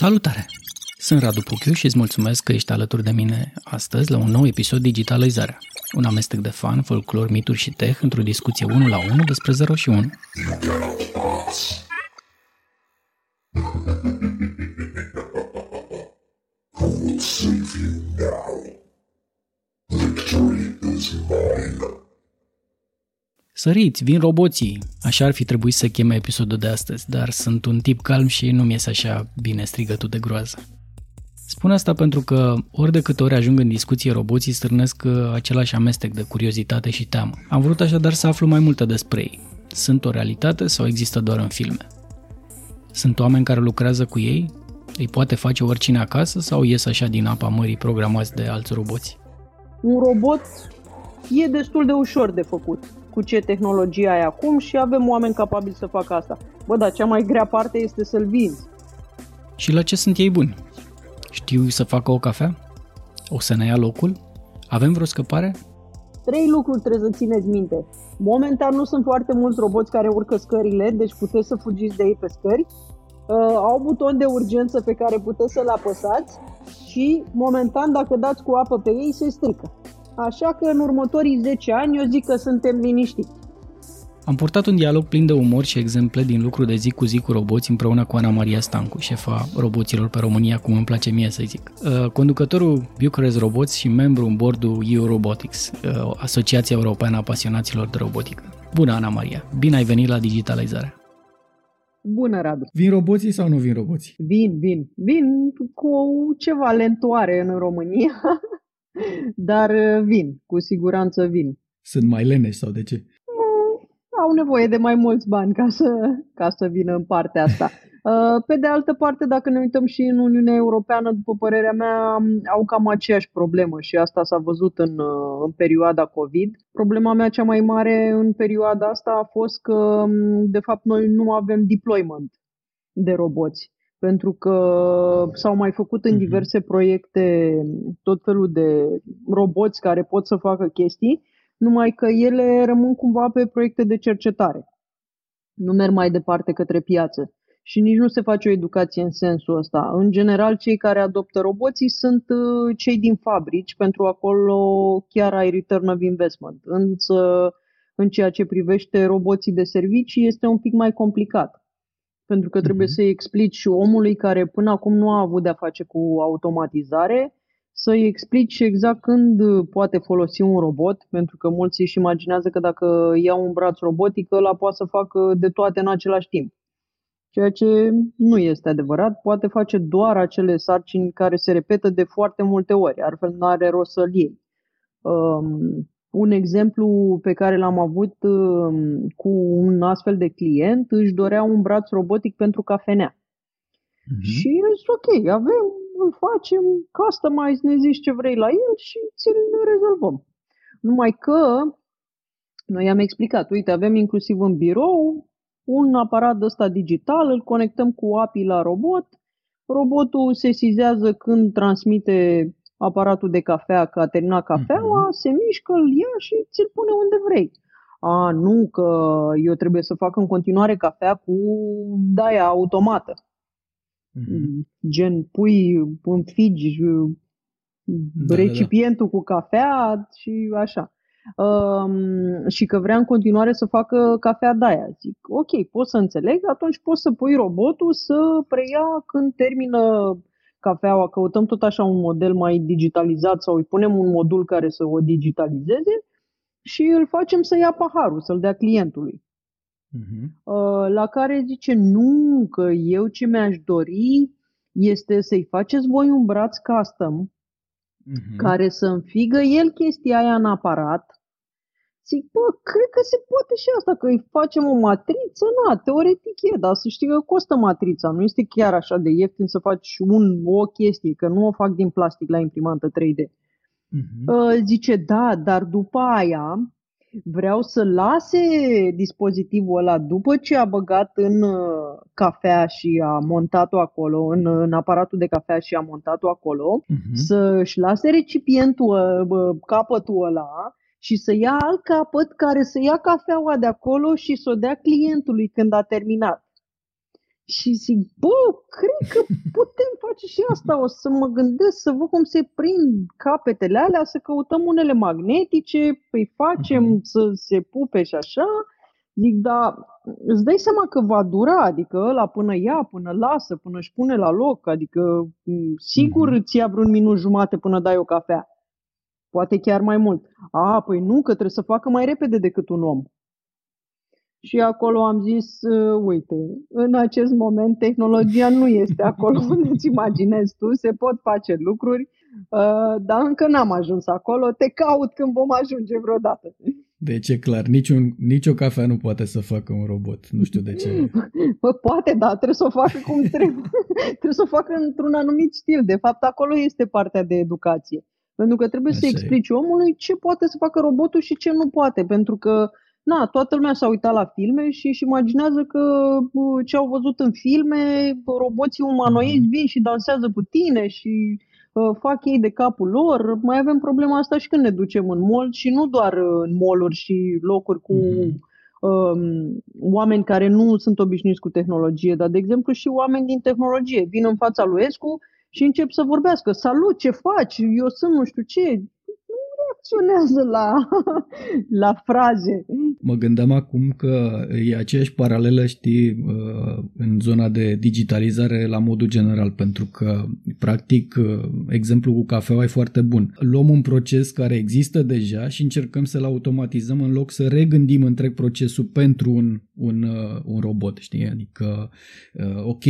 Salutare! Sunt Radu Puchiu și îți mulțumesc că ești alături de mine astăzi la un nou episod Digitalizarea. Un amestec de fan, folclor, mituri și tech într-o discuție 1 la 1 despre 0 și 1. Săriți, vin roboții! Așa ar fi trebuit să cheme episodul de astăzi, dar sunt un tip calm și nu mi-e așa bine strigătul de groază. Spun asta pentru că ori de câte ori ajung în discuție roboții stârnesc uh, același amestec de curiozitate și teamă. Am vrut așadar să aflu mai multe despre ei. Sunt o realitate sau există doar în filme? Sunt oameni care lucrează cu ei? Îi poate face oricine acasă sau ies așa din apa mării programați de alți roboți? Un robot e destul de ușor de făcut cu ce tehnologie ai acum și avem oameni capabili să facă asta. Bă, dar cea mai grea parte este să-l vinzi. Și la ce sunt ei buni? Știu să facă o cafea? O să ne ia locul? Avem vreo scăpare? Trei lucruri trebuie să țineți minte. Momentan nu sunt foarte mulți roboți care urcă scările, deci puteți să fugiți de ei pe scări. Uh, au buton de urgență pe care puteți să-l apăsați și momentan dacă dați cu apă pe ei se strică. Așa că în următorii 10 ani eu zic că suntem liniștiți. Am purtat un dialog plin de umor și exemple din lucru de zi cu zi cu roboți împreună cu Ana Maria Stancu, șefa roboților pe România, cum îmi place mie să zic. Uh, conducătorul Bucharest Robots și membru în bordul EU Robotics, uh, Asociația Europeană a Pasionaților de Robotică. Bună, Ana Maria! Bine ai venit la Digitalizare! Bună, Radu! Vin roboții sau nu vin roboții? Vin, vin. Vin cu ceva lentoare în România, dar uh, vin, cu siguranță vin. Sunt mai leneși sau de ce? au nevoie de mai mulți bani ca să, ca să vină în partea asta. Uh, pe de altă parte, dacă ne uităm și în Uniunea Europeană, după părerea mea, au cam aceeași problemă și asta s-a văzut în, uh, în perioada COVID. Problema mea cea mai mare în perioada asta a fost că, de fapt, noi nu avem deployment de roboți pentru că s-au mai făcut în mhm. diverse proiecte tot felul de roboți care pot să facă chestii, numai că ele rămân cumva pe proiecte de cercetare. Nu merg mai departe către piață și nici nu se face o educație în sensul ăsta. În general, cei care adoptă roboții sunt uh, cei din fabrici, pentru acolo chiar ai return of investment. Însă, în ceea ce privește roboții de servicii, este un pic mai complicat. Pentru că trebuie uh-huh. să-i explici omului care până acum nu a avut de-a face cu automatizare, să-i explici exact când poate folosi un robot, pentru că mulți își imaginează că dacă iau un braț robotic, ăla poate să facă de toate în același timp. Ceea ce nu este adevărat, poate face doar acele sarcini care se repetă de foarte multe ori, altfel nu are rost să-l iei. Um, un exemplu pe care l-am avut um, cu un astfel de client, își dorea un braț robotic pentru cafenea. Uh-huh. Și zis, ok, avem îl facem, customize, ne zici ce vrei la el și ți-l rezolvăm. Numai că noi am explicat, uite, avem inclusiv în birou un aparat ăsta digital, îl conectăm cu API la robot, robotul se sizează când transmite aparatul de cafea că a terminat cafeaua, uh-huh. se mișcă, îl ia și ți-l pune unde vrei. A, nu, că eu trebuie să fac în continuare cafea cu daia automată. Mm-hmm. Gen, pui, înfigi da, recipientul da, da. cu cafea și așa. Um, și că vrea în continuare să facă cafea de aia. Zic, ok, pot să înțeleg, atunci poți să pui robotul să preia când termină cafeaua, căutăm tot așa un model mai digitalizat sau îi punem un modul care să o digitalizeze și îl facem să ia paharul, să-l dea clientului. Uh-huh. La care zice, nu, că eu ce mi-aș dori este să-i faceți voi un braț custom uh-huh. care să înfigă el chestia aia în aparat. Zic, bă, cred că se poate și asta, că îi facem o matriță, na, teoretic e, dar să știi că costă matrița, nu este chiar așa de ieftin să faci un, o chestie, că nu o fac din plastic la imprimantă 3D. Uh-huh. Uh, zice, da, dar după aia vreau să lase dispozitivul ăla după ce a băgat în uh, cafea și a montat-o acolo, în, în aparatul de cafea și a montat-o acolo, uh-huh. să-și lase recipientul, uh, capătul ăla și să ia alt capăt care să ia cafeaua de acolo și să o dea clientului când a terminat. Și zic, bă, cred că putem face și asta. O să mă gândesc să văd cum se prind capetele alea, să căutăm unele magnetice, îi facem uh-huh. să se pupe și așa. Zic, da, îți dai seama că va dura, adică la până ia, până lasă, până își pune la loc, adică sigur uh-huh. îți ia vreun minut jumate până dai o cafea. Poate chiar mai mult. A, păi nu, că trebuie să facă mai repede decât un om. Și acolo am zis, uh, uite, în acest moment tehnologia nu este acolo unde îți imaginezi tu, se pot face lucruri, uh, dar încă n-am ajuns acolo, te caut când vom ajunge vreodată. Deci e clar, niciun, nicio cafea nu poate să facă un robot, nu știu de ce. Bă, poate, da, trebuie să o facă cum trebuie. trebuie să o facă într-un anumit stil. De fapt, acolo este partea de educație. Pentru că trebuie Așa să explici e. omului ce poate să facă robotul și ce nu poate. Pentru că na, toată lumea s-a uitat la filme și își imaginează că ce au văzut în filme, roboții umanoizi mhm. vin și dansează cu tine și uh, fac ei de capul lor. Mai avem problema asta și când ne ducem în mall și nu doar în mall și locuri cu mm-hmm. um, oameni care nu sunt obișnuiți cu tehnologie, dar de exemplu și oameni din tehnologie vin în fața lui Escu și încep să vorbească. Salut, ce faci? Eu sunt nu știu ce reacționează la, la fraze. Mă gândeam acum că e aceeași paralelă, știi, uh, în zona de digitalizare la modul general, pentru că, practic, uh, exemplul cu cafeaua e foarte bun. Luăm un proces care există deja și încercăm să-l automatizăm în loc să regândim întreg procesul pentru un, un, uh, un robot, știi? Adică, ok,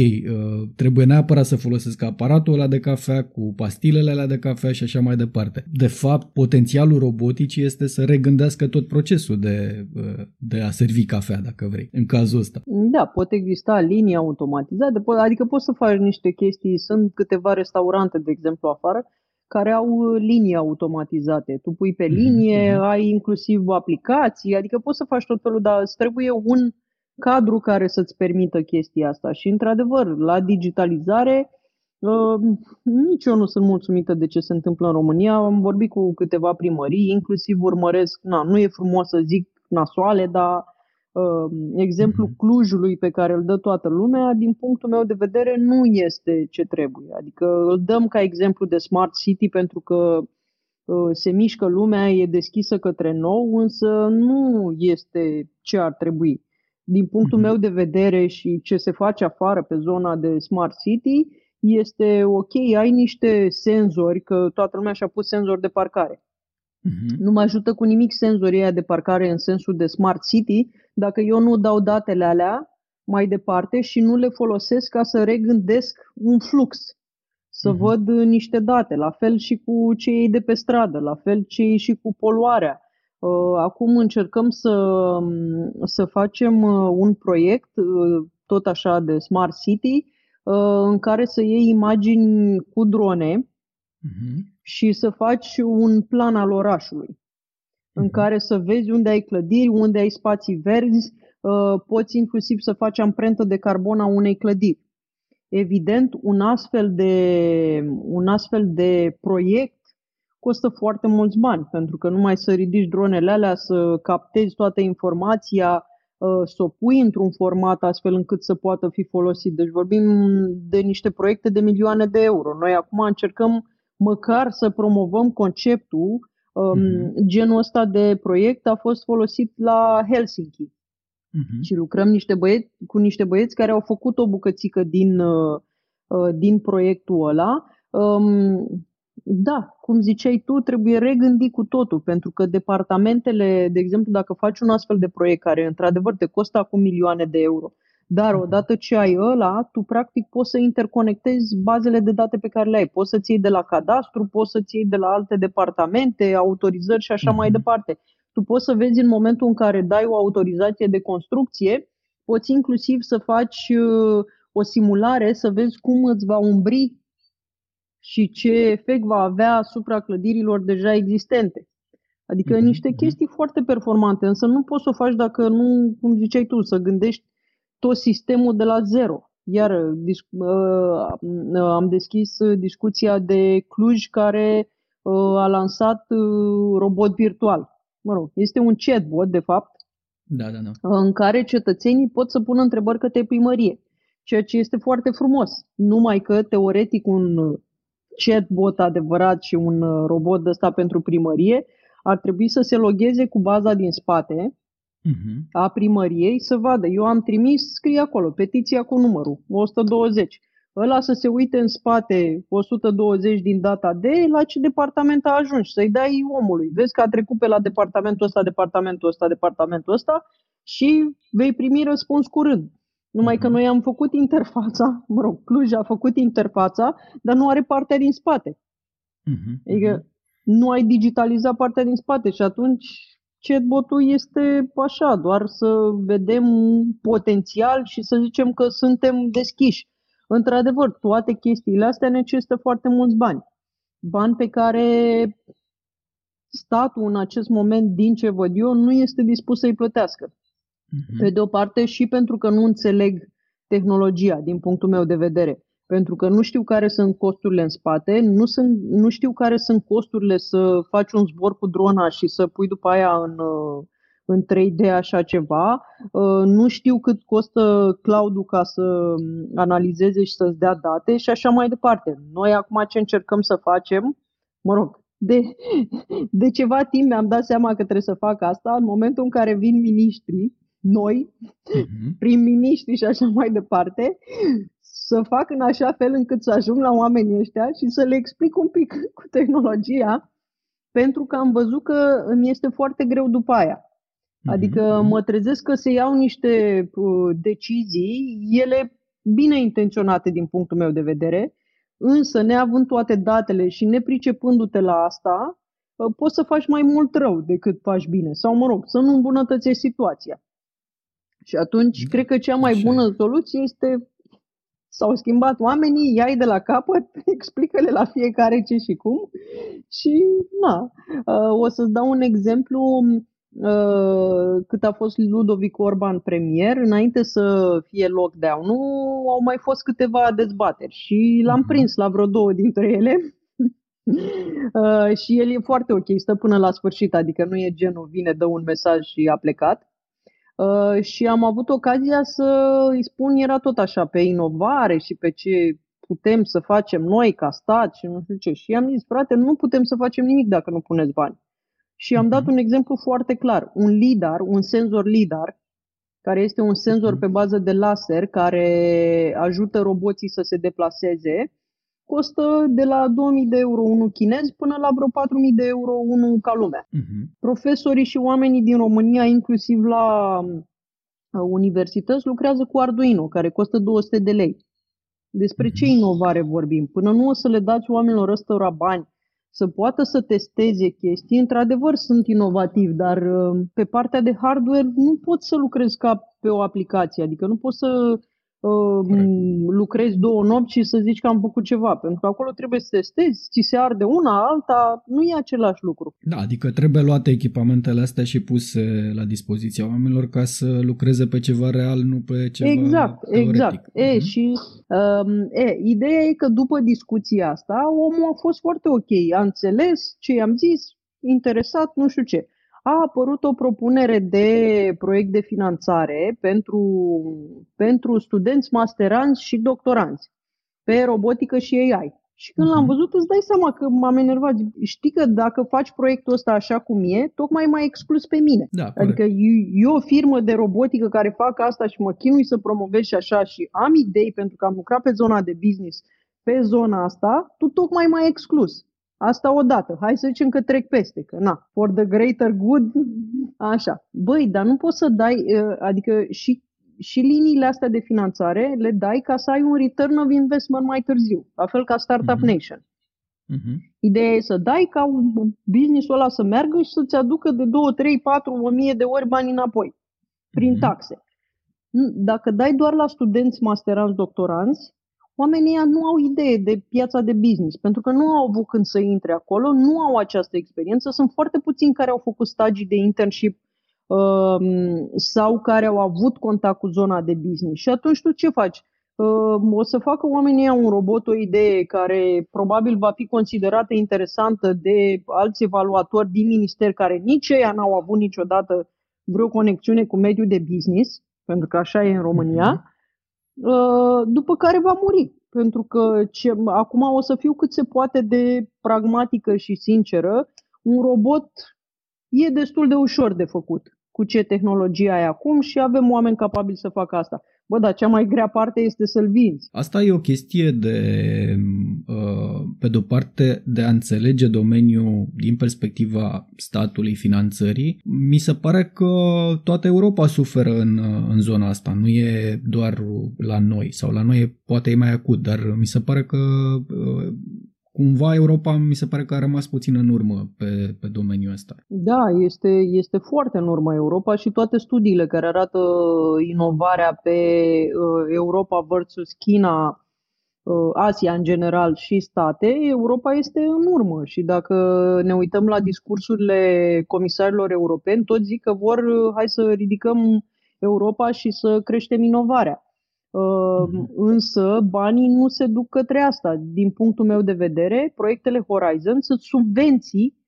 trebuie neapărat să folosesc aparatul ăla de cafea cu pastilele alea de cafea și așa mai departe. De fapt, potențial potențialul roboticii este să regândească tot procesul de, de a servi cafea, dacă vrei, în cazul ăsta. Da, pot exista linii automatizate, adică poți să faci niște chestii, sunt câteva restaurante, de exemplu, afară, care au linii automatizate. Tu pui pe mhm, linie, mm-hmm. ai inclusiv aplicații, adică poți să faci tot felul, dar îți trebuie un cadru care să-ți permită chestia asta. Și, într-adevăr, la digitalizare Uh, nici eu nu sunt mulțumită de ce se întâmplă în România. Am vorbit cu câteva primării, inclusiv urmăresc, na, nu e frumos să zic nasoale, dar uh, exemplu mhm. Clujului pe care îl dă toată lumea, din punctul meu de vedere, nu este ce trebuie. Adică îl dăm ca exemplu de Smart City pentru că uh, se mișcă lumea, e deschisă către nou, însă nu este ce ar trebui. Din punctul uh-huh. meu de vedere și ce se face afară pe zona de Smart City, este ok, ai niște senzori, că toată lumea și-a pus senzori de parcare. Uh-huh. Nu mă ajută cu nimic senzorii de parcare în sensul de smart city dacă eu nu dau datele alea mai departe și nu le folosesc ca să regândesc un flux, să uh-huh. văd niște date, la fel și cu cei de pe stradă, la fel și cu poluarea. Uh, acum încercăm să, să facem uh, un proiect uh, tot așa de Smart City Uh, în care să iei imagini cu drone uh-huh. și să faci un plan al orașului, uh-huh. în mhm. care să vezi unde ai clădiri, unde ai spații verzi, uh, poți inclusiv să faci amprentă de carbon a unei clădiri. Evident, un astfel de, un astfel de proiect costă foarte mulți bani, pentru că numai să ridici dronele alea, să captezi toată informația, Uh, să o pui într-un format astfel încât să poată fi folosit. Deci vorbim de niște proiecte de milioane de euro. Noi acum încercăm măcar să promovăm conceptul. Mm-hmm. Genul ăsta de proiect a fost folosit la Helsinki. Mm-hmm. Și lucrăm niște băieți, cu niște băieți care au făcut o bucățică din, uh, uh, din proiectul ăla. Um, da, cum ziceai tu, trebuie regândit cu totul, pentru că departamentele, de exemplu, dacă faci un astfel de proiect care într-adevăr te costă acum milioane de euro, dar mhm. odată ce ai ăla, tu practic poți să interconectezi bazele de date pe care le ai. Poți să-ți iei de la cadastru, poți să-ți iei de la alte departamente, autorizări și așa uh-huh. mai mhm. departe. Tu poți să vezi în momentul în care dai o autorizație de construcție, poți inclusiv să faci uh, o simulare, să vezi cum îți va umbri și ce efect va avea asupra clădirilor deja existente. Adică mm-hmm. niște mhm. chestii foarte performante, însă nu poți să o faci dacă nu, cum ziceai tu, să gândești tot sistemul de la zero. Iar uh, am deschis discuția de Cluj care uh, a lansat uh, robot virtual. Mă rog, este un chatbot, de fapt, da, da, da. în care cetățenii pot să pună întrebări către primărie ceea ce este foarte frumos. Numai că, teoretic, un chatbot adevărat și un robot ăsta pentru primărie ar trebui să se logheze cu baza din spate uh-huh. a primăriei să vadă. Eu am trimis, scrie acolo, petiția cu numărul 120 ăla să se uite în spate 120 din data de la ce departament a ajuns, să-i dai omului. Vezi că a trecut pe la departamentul ăsta, departamentul ăsta, departamentul ăsta și vei primi răspuns curând. Numai că mhm. noi am făcut interfața, mă rog, Cluj a făcut interfața, dar nu are partea din spate. Uh-huh. Adică nu ai digitalizat partea din spate și atunci chatbot-ul este așa, doar să vedem potențial și să zicem că suntem deschiși. Într-adevăr, toate chestiile astea necesită foarte mulți bani. Bani pe care statul în acest moment, din ce văd eu, nu este dispus să-i plătească. Uh-huh. Pe de o parte și pentru că nu înțeleg tehnologia, din punctul meu de vedere. Pentru că nu știu care sunt costurile în spate, nu, sunt, nu știu care sunt costurile să faci un zbor cu drona și să pui după aia în, uh, în 3D așa ceva. Uh, nu știu cât costă cloud ca să analizeze și să-ți dea date și așa mai departe. Noi acum ce încercăm să facem, mă rog, de, de ceva timp mi-am dat seama că trebuie să fac asta în momentul în care vin miniștrii, noi, uh-huh. prim-miniștri și așa mai departe, să fac în așa fel încât să ajung la oamenii ăștia și să le explic un pic cu tehnologia, pentru că am văzut că îmi este foarte greu după aia. Mhm, adică mhm. mă trezesc că se iau niște uh, decizii, ele bine intenționate din punctul meu de vedere, însă neavând toate datele și nepricepându-te la asta, uh, poți să faci mai mult rău decât faci bine. Sau, mă rog, să nu îmbunătățești situația. Și atunci, da. cred că cea mai bună soluție este s-au schimbat oamenii, ia de la capăt, explică-le la fiecare ce și cum. Și, na, uh, o să-ți dau un exemplu Uh, cât a fost Ludovic Orban premier, înainte să fie lockdown, nu au mai fost câteva dezbateri și l-am mhm. prins la vreo două dintre ele. Uh, și el e foarte ok, stă până la sfârșit, adică nu e genul vine, dă un mesaj și a plecat. Uh, și am avut ocazia să îi spun, era tot așa, pe inovare și pe ce putem să facem noi ca stat și nu știu ce. Și am zis, frate, nu putem să facem nimic dacă nu puneți bani. Și am dat mhm. un exemplu foarte clar. Un LIDAR, un senzor LIDAR, care este un senzor mhm. pe bază de laser care ajută roboții să se deplaseze, costă de la 2000 de euro unul chinez până la vreo 4000 de euro unul ca lumea. Uh-huh. Profesorii și oamenii din România, inclusiv la uh, universități, lucrează cu Arduino, care costă 200 de lei. Despre ce inovare vorbim? Până nu o să le dați oamenilor ăstora bani să poată să testeze chestii. Într-adevăr, sunt inovativi, dar uh, pe partea de hardware nu pot să lucrez ca pe o aplicație. Adică nu pot să uh, lucrezi două nopți și să zici că am făcut ceva. Pentru că acolo trebuie să testezi, ți se arde una, alta, nu e același lucru. Da, adică trebuie luate echipamentele astea și puse la dispoziția oamenilor ca să lucreze pe ceva real, nu pe ceva Exact, teoretic. exact. E, uh-huh. și um, e, ideea e că după discuția asta, omul a fost foarte ok, a înțeles ce i-am zis, interesat, nu știu ce a apărut o propunere de proiect de finanțare pentru, pentru studenți masteranți și doctoranți pe robotică și AI. Și când l-am mhm. văzut, îți dai seama că m-am enervat. Știi că dacă faci proiectul ăsta așa cum e, tocmai m-ai exclus pe mine. Da, adică eu, eu o firmă de robotică care fac asta și mă chinui să promovez și așa și am idei pentru că am lucrat pe zona de business pe zona asta, tu tocmai m-ai exclus. Asta odată. Hai să zicem că trec peste, că na, for the greater good, așa. Băi, dar nu poți să dai, uh, adică și, și liniile astea de finanțare le dai ca să ai un return of investment mai târziu, la fel ca Startup uh-huh. Nation. Uh-huh. Ideea e să dai ca business-ul ăla să meargă și să-ți aducă de 2, 3, 4, 1000 de ori bani înapoi, prin uh-huh. taxe. Dacă dai doar la studenți, masteranți, doctoranți, oamenii nu au idee de piața de business, pentru că nu au avut când să intre acolo, nu au această experiență. Sunt foarte puțini care au făcut stagii de internship uh, sau care au avut contact cu zona de business. Și atunci tu ce faci? Uh, o să facă oamenii un robot o idee care probabil va fi considerată interesantă de alți evaluatori din minister care nici ei n-au avut niciodată vreo conexiune cu mediul de business, pentru că așa e în România. Uh-huh după care va muri. Pentru că ce, acum o să fiu cât se poate de pragmatică și sinceră. Un robot e destul de ușor de făcut cu ce tehnologie ai acum și avem oameni capabili să facă asta. Bă, dar cea mai grea parte este să-l vinzi. Asta e o chestie de, uh, pe de-o parte, de a înțelege domeniul din perspectiva statului finanțării. Mi se pare că toată Europa suferă în, în zona asta, nu e doar la noi, sau la noi poate e mai acut, dar mi se pare că uh, cumva Europa mi se pare că a rămas puțin în urmă pe, pe domeniul ăsta. Da, este, este foarte în urmă Europa și toate studiile care arată inovarea pe uh, Europa versus China, uh, Asia în general și state, Europa este în urmă și dacă ne uităm la discursurile comisarilor europeni, toți zic că vor, uh, hai să ridicăm Europa și să creștem inovarea. Uh, însă banii nu se duc către asta. Din punctul meu de vedere, proiectele Horizon sunt subvenții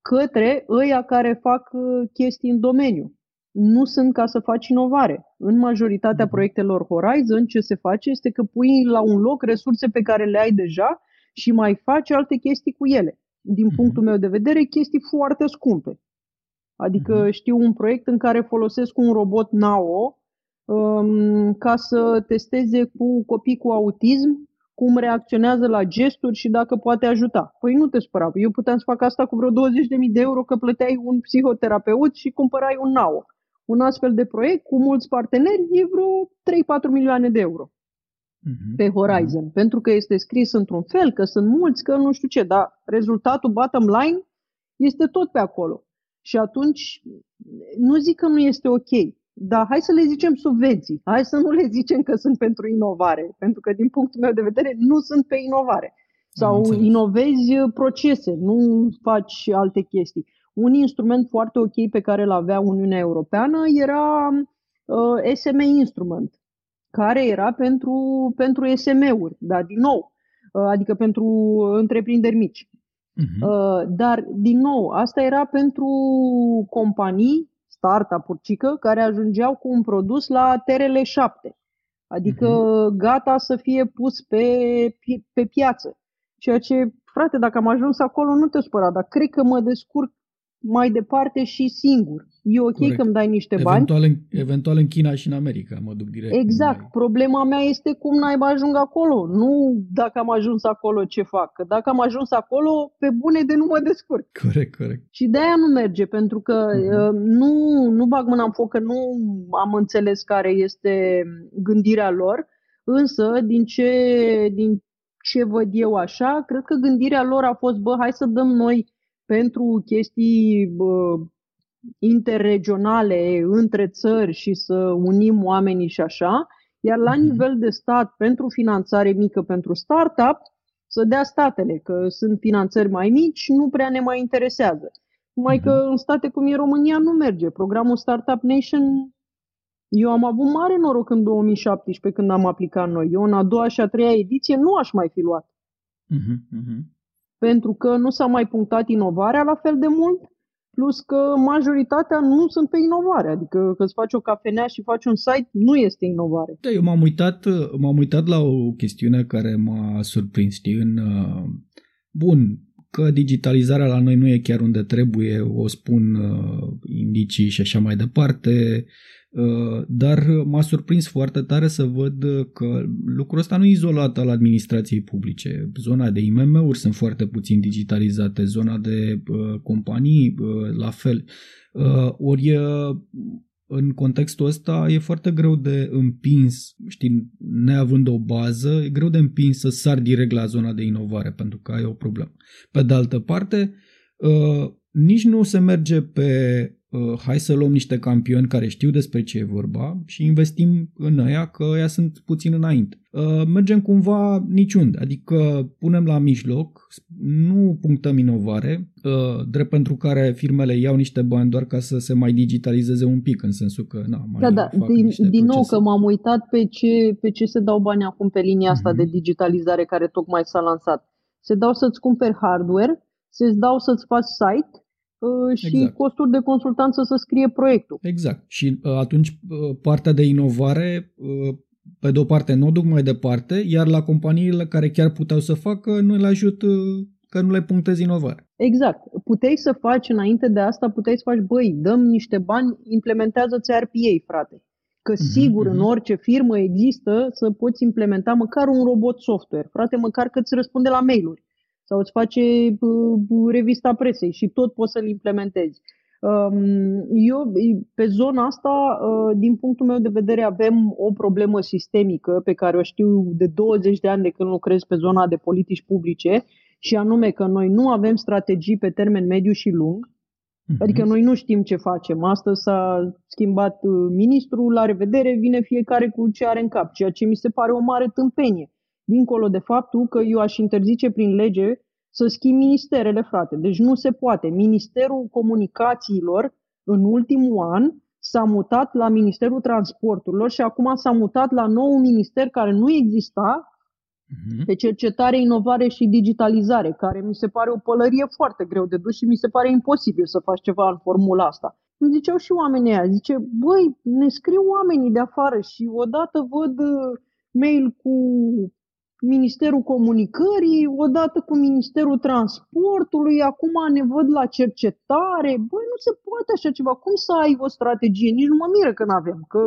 către ăia care fac uh, chestii în domeniu. Nu sunt ca să faci inovare. În majoritatea mhm. proiectelor Horizon, ce se face este că pui la un loc resurse pe care le ai deja și mai faci alte chestii cu ele. Din mhm. punctul meu de vedere, chestii foarte scumpe. Adică mhm. știu un proiect în care folosesc un robot NAO Um, ca să testeze cu copii cu autism cum reacționează la gesturi și dacă poate ajuta. Păi nu te spăra. Eu puteam să fac asta cu vreo 20.000 de euro că plăteai un psihoterapeut și cumpărai un NAO. Un astfel de proiect cu mulți parteneri e vreo 3-4 milioane de euro uh-huh. pe Horizon. Uh-huh. Pentru că este scris într-un fel, că sunt mulți, că nu știu ce, dar rezultatul bottom line este tot pe acolo. Și atunci nu zic că nu este ok, dar hai să le zicem subvenții. Hai să nu le zicem că sunt pentru inovare, pentru că din punctul meu de vedere nu sunt pe inovare. Sau inovezi procese, nu faci alte chestii. Un instrument foarte ok pe care îl avea Uniunea Europeană era uh, SM Instrument, care era pentru, pentru SM-uri, dar din nou, uh, adică pentru întreprinderi mici. Uh-huh. Uh, dar, din nou, asta era pentru companii startup-uri cică, care ajungeau cu un produs la terele 7. Adică uh-huh. gata să fie pus pe, pe piață. Ceea ce, frate, dacă am ajuns acolo, nu te spăra, dar cred că mă descurc mai departe și singur. E ok Corect. că îmi dai niște eventual bani. În, eventual în China și în America, mă duc direct. Exact. Mai... Problema mea este cum naiba ajung acolo. Nu dacă am ajuns acolo ce fac. Că dacă am ajuns acolo, pe bune de nu mă descurc. Corect, corect. Și de aia nu merge, pentru că uh-huh. nu, nu bag mâna în foc, că nu am înțeles care este gândirea lor. Însă, din ce, din ce văd eu așa, cred că gândirea lor a fost, bă, hai să dăm noi pentru chestii bă, interregionale între țări și să unim oamenii și așa, iar la mhm. nivel de stat, pentru finanțare mică pentru startup, să dea statele, că sunt finanțări mai mici, nu prea ne mai interesează. Numai că mhm. în state cum e România nu merge. Programul Startup Nation, eu am avut mare noroc în 2017 când am aplicat noi. Eu în a doua și a treia ediție nu aș mai fi luat. Uh-huh, uh-huh pentru că nu s-a mai punctat inovarea la fel de mult, plus că majoritatea nu sunt pe inovare, adică că îți faci o cafenea și faci un site, nu este inovare. Da, eu m-am uitat, m-am uitat la o chestiune care m-a surprins, știi, în... Uh, bun, că digitalizarea la noi nu e chiar unde trebuie, o spun uh, indicii și așa mai departe, Uh, dar m-a surprins foarte tare să văd că lucrul ăsta nu e izolat al administrației publice. Zona de IMM-uri sunt foarte puțin digitalizate, zona de uh, companii uh, la fel. Ori în contextul ăsta e foarte greu de împins, știi, neavând o bază, e greu de împins să sar direct la zona de inovare, pentru că ai o problemă. Pe de altă parte, nici nu se merge pe uh, hai să luăm niște campioni care știu despre ce e vorba și investim în ăia că ăia sunt puțin înainte. Uh, mergem cumva niciunde, adică punem la mijloc, nu punctăm inovare, uh, drept pentru care firmele iau niște bani doar ca să se mai digitalizeze un pic, în sensul că na, mai Da, da, din, din nou că m-am uitat pe ce, pe ce se dau bani acum pe linia asta uh-huh. de digitalizare care tocmai s-a lansat. Se dau să-ți cumperi hardware, se dau să-ți faci site, Uh, și exact. costuri de consultanță să scrie proiectul. Exact. Și uh, atunci uh, partea de inovare pe de o parte nu o duc mai departe, iar la companiile care chiar puteau să facă, nu le ajut că nu le punctezi inovare. Exact. Puteai să faci înainte de asta, puteai să faci, băi, dăm niște bani, implementează-ți RPA, frate. Că mhm, sigur, uh-huh, uh-huh. în orice firmă există să poți implementa măcar un robot software. Frate, măcar că îți răspunde la mail-uri sau îți face uh, revista presei și tot poți să-l implementezi. Um, eu, pe zona asta, uh, din punctul meu de vedere, avem o problemă sistemică pe care o știu de 20 de ani de când lucrez pe zona de politici publice și anume că noi nu avem strategii pe termen mediu și lung, uh-huh. adică noi nu știm ce facem. Astăzi s-a schimbat uh, ministrul, la revedere, vine fiecare cu ce are în cap, ceea ce mi se pare o mare tâmpenie. Dincolo de faptul că eu aș interzice prin lege să schimb ministerele, frate. Deci nu se poate. Ministerul Comunicațiilor în ultimul an s-a mutat la Ministerul Transporturilor și acum s-a mutat la nou minister care nu exista, uh-huh. pe cercetare, inovare și digitalizare, care mi se pare o pălărie foarte greu de dus și mi se pare imposibil să faci ceva în formula asta. Îmi ziceau și oamenii aia, zice, băi, ne scriu oamenii de afară și odată văd uh, mail cu Ministerul Comunicării, odată cu Ministerul Transportului, acum ne văd la cercetare. Băi, nu se poate așa ceva. Cum să ai o strategie? Nici nu mă miră că nu avem, că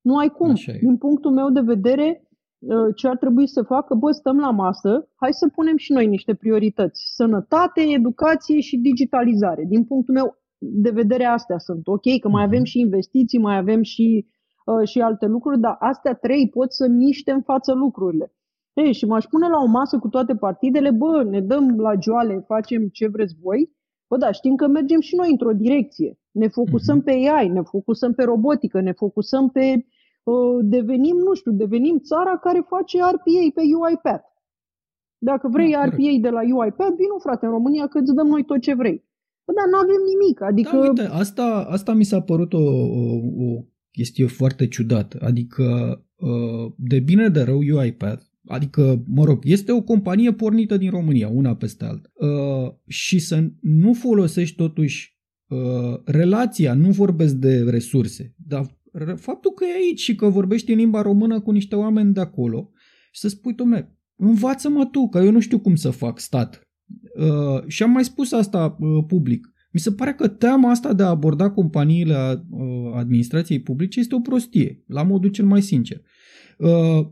nu ai cum. Din punctul meu de vedere, ă, ce ar trebui să facă, bă, stăm la masă, hai să punem și noi niște priorități. Sănătate, educație și digitalizare. Din punctul meu de vedere, astea sunt. Ok, că mai mhm. avem și investiții, mai avem și, uh, și alte lucruri, dar astea trei pot să miște în față lucrurile. Ei, și m-aș pune la o masă cu toate partidele, bă, ne dăm la joale, facem ce vreți voi, bă, da, știm că mergem și noi într-o direcție. Ne focusăm uh-huh. pe AI, ne focusăm pe robotică, ne focusăm pe uh, devenim, nu știu, devenim țara care face RPA pe UiPath. Dacă vrei da, RPA de la UiPath, vină frate în România că îți dăm noi tot ce vrei. Bă, dar nu avem nimic, adică... Da, uite, asta, asta mi s-a părut o, o, o chestie foarte ciudată. Adică, uh, de bine de rău, UiPath Adică, mă rog, este o companie pornită din România, una peste alta. Uh, și să nu folosești totuși uh, relația, nu vorbesc de resurse, dar faptul că e aici și că vorbești în limba română cu niște oameni de acolo și să spui, domne, învață-mă tu, că eu nu știu cum să fac stat. Uh, și am mai spus asta uh, public. Mi se pare că teama asta de a aborda companiile uh, administrației publice este o prostie, la modul cel mai sincer. Uh,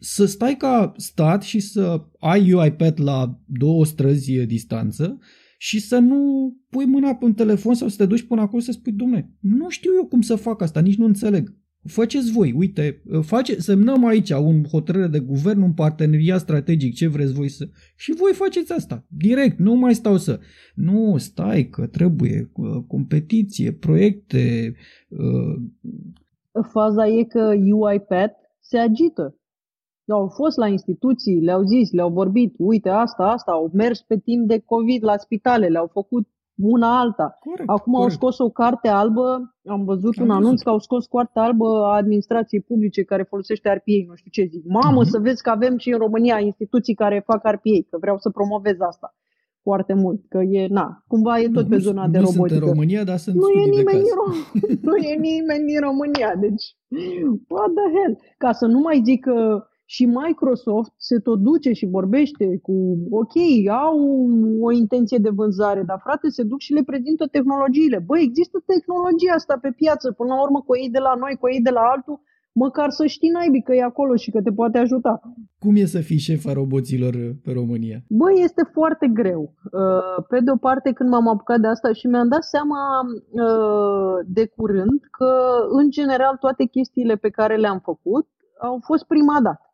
să stai ca stat și să ai UiPath la două străzi distanță și să nu pui mâna pe un telefon sau să te duci până acolo să spui, domne, nu știu eu cum să fac asta, nici nu înțeleg. Faceți voi, uite, face, semnăm aici un hotărâre de guvern, un parteneriat strategic, ce vreți voi să... Și voi faceți asta, direct, nu mai stau să... Nu, stai că trebuie competiție, proiecte... Uh... Faza e că UiPath se agită au fost la instituții, le-au zis, le-au vorbit, uite asta, asta, au mers pe timp de COVID la spitale, le-au făcut una alta. Corect, Acum corect. au scos o carte albă, am văzut am un anunț văzut. că au scos carte albă a administrației publice care folosește RPA, nu știu ce zic. Mamă, uh-huh. să vezi că avem și în România instituții care fac RPA, că vreau să promovez asta foarte mult, că e, na, cumva e tot nu, pe zona nu, de robotică. Nu sunt în România, dar sunt nu e nimeni în Rom- Nu e nimeni din România, deci what the hell. Ca să nu mai zic că și Microsoft se tot duce și vorbește cu, ok, au o intenție de vânzare, dar frate, se duc și le prezintă tehnologiile. Băi, există tehnologia asta pe piață, până la urmă, cu ei de la noi, cu ei de la altul, măcar să știi naibii că e acolo și că te poate ajuta. Cum e să fii șefa roboților pe România? Băi, este foarte greu. Uh, pe de o parte, când m-am apucat de asta și mi-am dat seama uh, de curând că, în general, toate chestiile pe care le-am făcut au fost prima dată.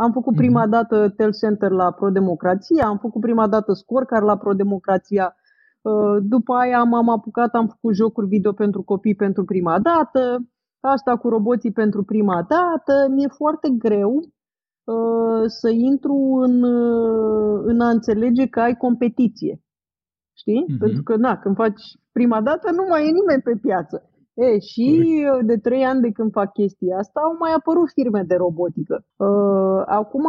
Am făcut mhm. prima dată Tel Center la Pro-Democrația, am făcut prima dată Scorecard la Pro-Democrația, uh, după aia m-am apucat, am făcut jocuri video pentru copii pentru prima dată, asta cu roboții pentru prima dată. Mi-e foarte greu uh, să intru în, uh, în a înțelege că ai competiție. Știi? Uh-huh. Pentru că, na, când faci prima dată, nu mai e nimeni pe piață. E, și Corect. de trei ani de când fac chestia asta au mai apărut firme de robotică. Uh, acum,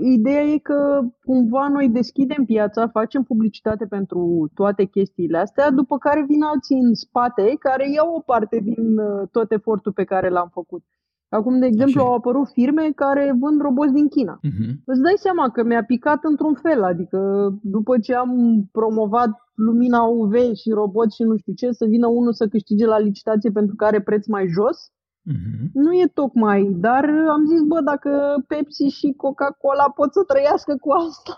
ideea e că cumva noi deschidem piața, facem publicitate pentru toate chestiile astea, după care vin alții în spate care iau o parte din uh, tot efortul pe care l-am făcut. Acum, de exemplu, Așa e. au apărut firme care vând roboți din China. Uh-huh. Îți dai seama că mi-a picat într-un fel, adică după ce am promovat lumina UV și robot și nu știu ce, să vină unul să câștige la licitație pentru că are preț mai jos, Uh-huh. nu e tocmai, dar am zis, bă, dacă Pepsi și Coca-Cola pot să trăiască cu asta,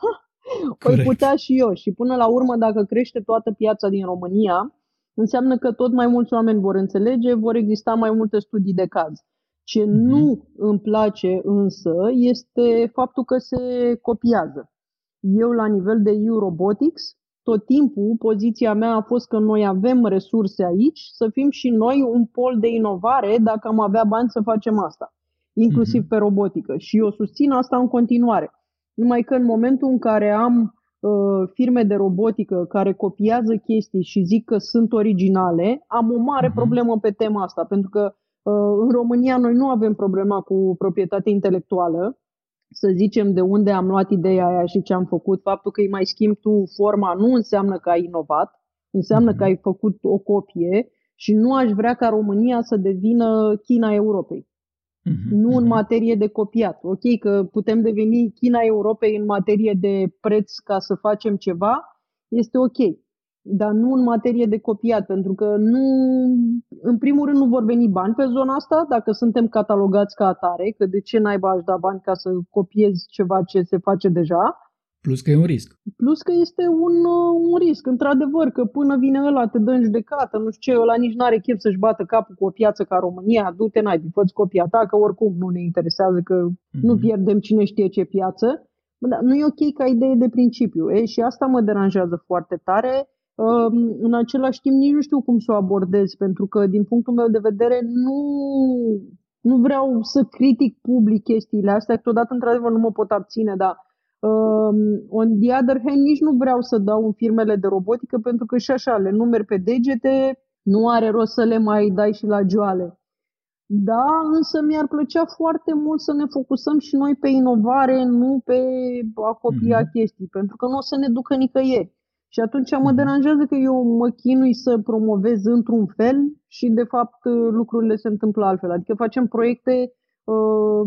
voi Corect. putea și eu. Și până la urmă, dacă crește toată piața din România, înseamnă că tot mai mulți oameni vor înțelege, vor exista mai multe studii de caz. Ce Mhm. nu îmi place însă este faptul că se copiază. Eu, la nivel de EU Robotics, tot timpul poziția mea a fost că noi avem resurse aici, să fim și noi un pol de inovare dacă am avea bani să facem asta, inclusiv Mhm. pe robotică. Și eu susțin asta în continuare. Numai că în momentul în care am uh, firme de robotică care copiază chestii și zic că sunt originale, am o mare Mhm. problemă pe tema asta, pentru că uh, în România noi nu avem problema cu proprietatea intelectuală, să zicem de unde am luat ideea aia și ce am făcut. Faptul că îi mai schimbi tu forma nu înseamnă că ai inovat, înseamnă Mhm. că ai făcut o copie și nu aș vrea ca România să devină China Europei. Uh-huh. Nu în materie de copiat. Ok, că putem deveni China Europei în materie de preț ca să facem ceva, este ok. Dar nu în materie de copiat, pentru că nu, în primul rând nu vor veni bani pe zona asta, dacă suntem catalogați ca atare, că de ce naiba aș da bani ca să copiezi ceva ce se face deja, Plus că e un risc. Plus că este un, uh, un risc, într-adevăr, că până vine ăla, te dă în judecată, nu știu ce, ăla nici nu are chef să-și bată capul cu o piață ca România, du-te, n-ai, fă copia ta, că oricum nu ne interesează, că nu Mhm. pierdem cine știe ce piață. Bă, Dar nu e ok ca idee de principiu, e? și asta mă deranjează foarte tare. Um, În același timp, nici nu știu cum să o abordez, pentru că, din punctul meu de vedere, nu, nu vreau să critic public chestiile astea, câteodată, într-adevăr, nu mă pot abține, dar Um, on the other hand, nici nu vreau să dau în firmele de robotică pentru că și așa le numeri pe degete, nu are rost să le mai dai și la joale. Da, însă mi-ar plăcea foarte mult să ne focusăm și noi pe inovare, nu pe a copia Mhm. chestii, pentru că nu o să ne ducă nicăieri. Și atunci mă Mhm. deranjează că eu mă chinui să promovez într-un fel și de fapt lucrurile se întâmplă altfel. Adică facem proiecte uh,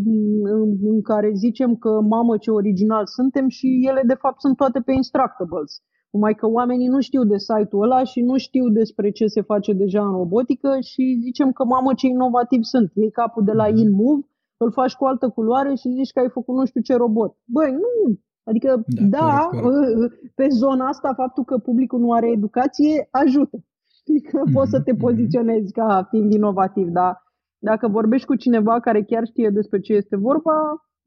în- în care zicem că mamă ce original suntem și ele de fapt sunt toate pe Instructables. Numai că oamenii nu știu de site-ul ăla și nu știu despre ce se face deja în robotică și zicem că mamă ce inovativ sunt. Iei capul de la InMove, îl faci cu altă culoare și zici că ai făcut nu știu ce robot. Băi, nu! Adică, Da, da, corect, corect. pe zona asta, faptul că publicul nu are educație ajută. Știi că poți să te Mhm, mhm. poziționezi ca fiind inovativ, dar dacă vorbești cu cineva care chiar știe despre ce este vorba,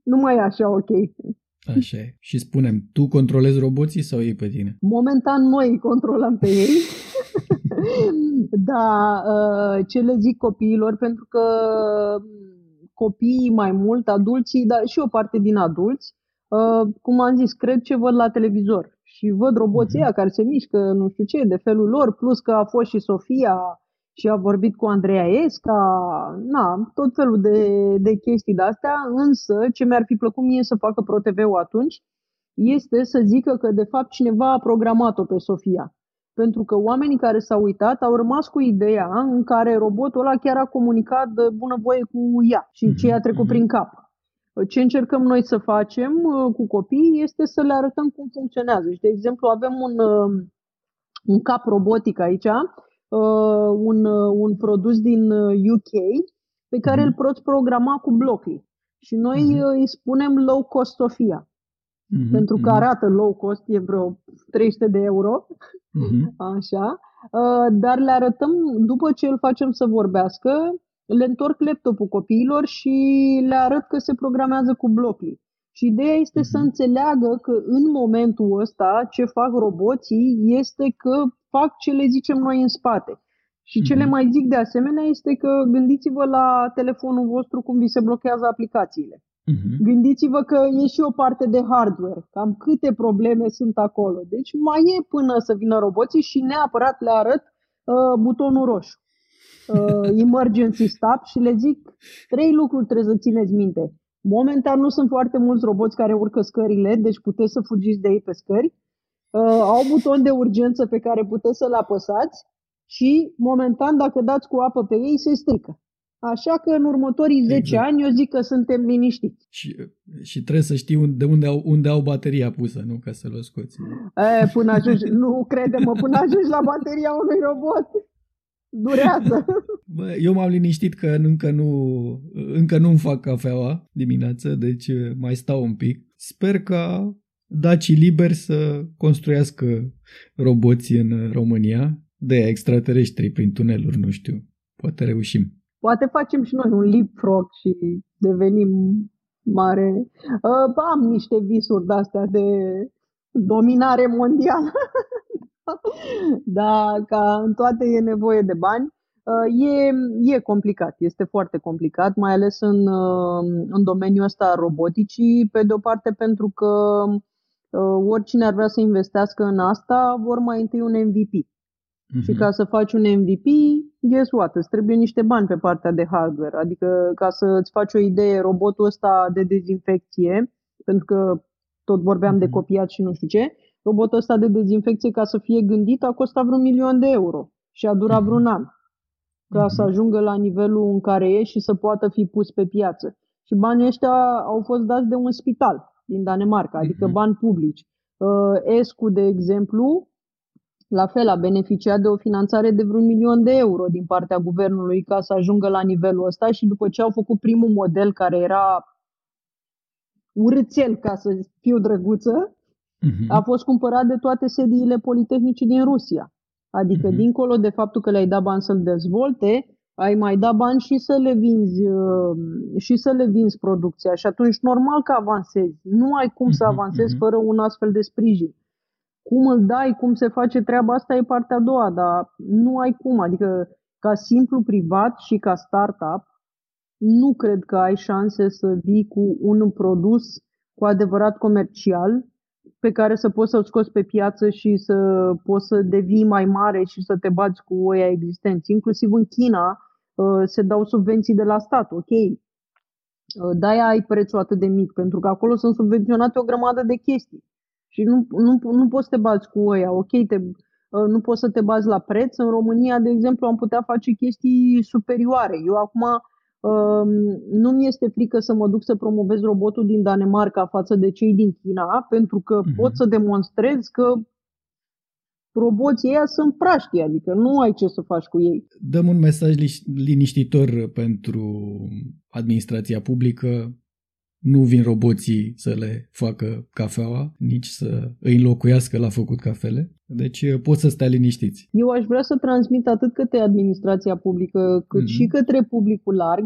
nu mai e așa ok. Așa e. Și spunem, tu controlezi roboții sau ei pe tine? Momentan noi îi controlăm pe ei, dar uh, ce le zic copiilor, pentru că copiii mai mult, adulții, dar și o parte din adulți, uh, cum am zis, cred ce văd la televizor și văd roboții Mhm. ăia care se mișcă, nu știu ce, de felul lor, plus că a fost și Sofia și a vorbit cu Andreea Esca, na, tot felul de, de chestii de astea, însă ce mi-ar fi plăcut mie să facă ProTV-ul atunci este să zică că de fapt cineva a programat-o pe Sofia. Pentru că oamenii care s-au uitat au rămas cu ideea în care robotul ăla chiar a comunicat de bunăvoie cu ea și ce i-a trecut Mhm. prin cap. Ce încercăm noi să facem uh, cu copiii este să le arătăm cum funcționează. Și, de exemplu, avem un, uh, un cap robotic aici, uh, un, uh, un produs din uh, UK pe care Mhm. îl poți programa cu Blockly. Și noi Mhm. uh, îi spunem low cost Sofia, Mhm, pentru că mhm, arată low cost, e vreo 300 de euro, mhm. așa, uh, dar le arătăm, după ce îl facem să vorbească, le întorc laptopul copiilor și le arăt că se programează cu Blockly. Și ideea este să Mhm. înțeleagă că în momentul ăsta ce fac roboții este că fac ce le zicem noi în spate. Și ce le Mhm. mai zic de asemenea este că gândiți-vă la telefonul vostru cum vi se blochează aplicațiile. Mhm. Gândiți-vă că e și o parte de hardware, cam câte probleme sunt acolo. Deci mai e până să vină roboții și neapărat le arăt uh, butonul roșu. Uh, emergency stop și le zic trei lucruri trebuie să țineți minte. Momentan nu sunt foarte mulți roboți care urcă scările, deci puteți să fugiți de ei pe scări. Uh, au buton de urgență pe care puteți să-l apăsați și momentan dacă dați cu apă pe ei se strică. Așa că în următorii 10 exact. ani eu zic că suntem liniștiți. Și, și trebuie să știi unde, unde, au, unde au bateria pusă, nu? Ca să-l scoți. E, până ajungi, nu crede-mă, până ajungi la bateria unui robot. Durează. Bă, eu m-am liniștit că încă nu, încă nu-mi fac cafeaua dimineață, deci mai stau un pic. Sper ca dacii liberi să construiască roboți în România, de extraterestri prin tuneluri, nu știu. Poate reușim. Poate facem și noi un leapfrog și devenim mare. Uh, am niște visuri de-astea de dominare mondială. da, ca în toate e nevoie de bani. Uh, e, e complicat, este foarte complicat, mai ales în, uh, în domeniul ăsta roboticii, pe de o parte pentru că uh, oricine ar vrea să investească în asta, vor mai întâi un MVP. Uh-huh. Și mhm. ca să faci un MVP, guess what? Îți trebuie niște bani pe partea de hardware. Adică ca să îți faci o idee, robotul ăsta de dezinfecție, pentru că tot vorbeam uh-huh. de mhm. copiat și nu știu ce, robotul ăsta de dezinfecție ca să fie gândit a costat vreun milion de euro și a durat uh-huh. vreun an ca uh-huh. să ajungă la nivelul în care e și să poată fi pus pe piață. Și banii ăștia au fost dați de un spital din Danemarca, adică uh-huh. bani publici. Uh, ESCU, de exemplu, la fel, a beneficiat de o finanțare de vreun milion de euro din partea guvernului ca să ajungă la nivelul ăsta și după ce au făcut primul model care era urățel, ca să fiu drăguță, uh-huh. a fost cumpărat de toate sediile politehnice din Rusia. Adică, uh-huh. dincolo de faptul că le-ai dat bani să-l dezvolte, ai mai dat bani și să le vinzi uh, și să le vinzi producția și atunci normal că avansezi. Nu ai cum să avansezi uh-huh. fără un astfel de sprijin. Cum îl dai, cum se face treaba asta e partea a doua, dar nu ai cum. Adică ca simplu privat și ca startup, nu cred că ai șanse să vii cu un produs cu adevărat comercial pe care să poți să-l scoți pe piață și să poți să devii mai mare și să te bați cu oia existenți. Inclusiv în China uh, se dau subvenții de la stat, ok. Uh, de-aia ai prețul atât de mic, pentru că acolo sunt subvenționate o grămadă de chestii. Și nu, nu, nu poți să te bați cu oia, ok, te, uh, nu poți să te bazi la preț. În România, de exemplu, am putea face chestii superioare. Eu acum nu mi este frică să mă duc să promovez robotul din Danemarca față de cei din China, pentru că uh-huh. pot să demonstrez că roboții ăia sunt praști, adică nu ai ce să faci cu ei. Dăm un mesaj liniștitor pentru administrația publică nu vin roboții să le facă cafeaua, nici să îi înlocuiască la făcut cafele. Deci eh, pot să stea liniștiți. Eu aș vrea să transmit atât către administrația publică, cât mm-hmm. și către publicul larg,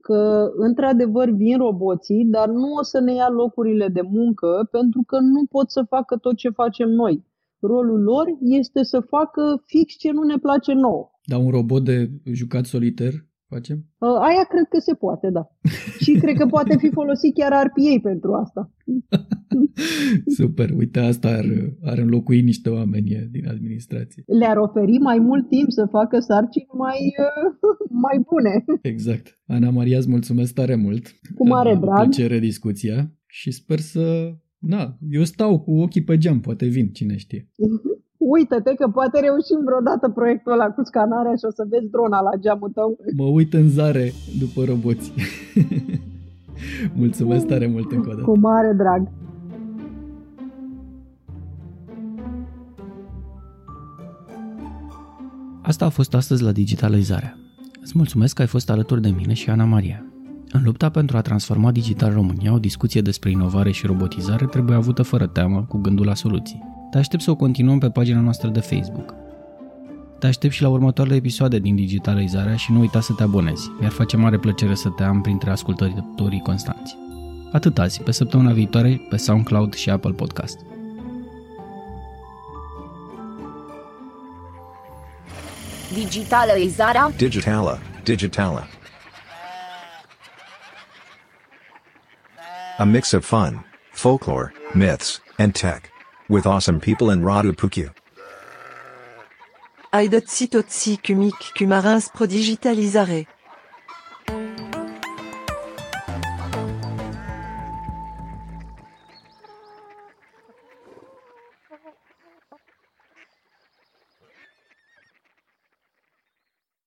că într-adevăr vin roboții, dar nu o să ne ia locurile de muncă pentru că nu pot să facă tot ce facem noi. Rolul lor este să facă fix ce nu ne place nouă. Dar un robot de jucat soliter Facem? Uh, aia cred că se poate, da. Și cred că poate fi folosit chiar RPA pentru asta. Super, uite, asta ar, ar înlocui niște oameni din administrație. Le-ar oferi mai mult timp să facă sarcini mai, mai bune. Exact. Ana Maria, îți mulțumesc tare mult. Cu mare drag. Plăcere discuția și sper să... Na, eu stau cu ochii pe geam, poate vin, cine știe. Uită-te că poate reușim vreodată proiectul ăla cu scanarea și o să vezi drona la geamul tău. Mă uit în zare după roboți. Mulțumesc tare mult încă o dată. Cu mare drag. Asta a fost astăzi la Digitalizarea. Îți mulțumesc că ai fost alături de mine și Ana Maria. În lupta pentru a transforma digital România, o discuție despre inovare și robotizare trebuie avută fără teamă, cu gândul la soluții. Te aștept să o continuăm pe pagina noastră de Facebook. Te aștept și la următoarele episoade din Digitalizarea și nu uita să te abonezi. Mi-ar face mare plăcere să te am printre ascultătorii constanți. Atât azi, pe săptămâna viitoare, pe SoundCloud și Apple Podcast. Digitalizarea Digitala Digitala A mix of fun, folklore, myths, and tech with awesome people in Radupukyu. Aidotsi totsi kumik kumarins prodigitalisare.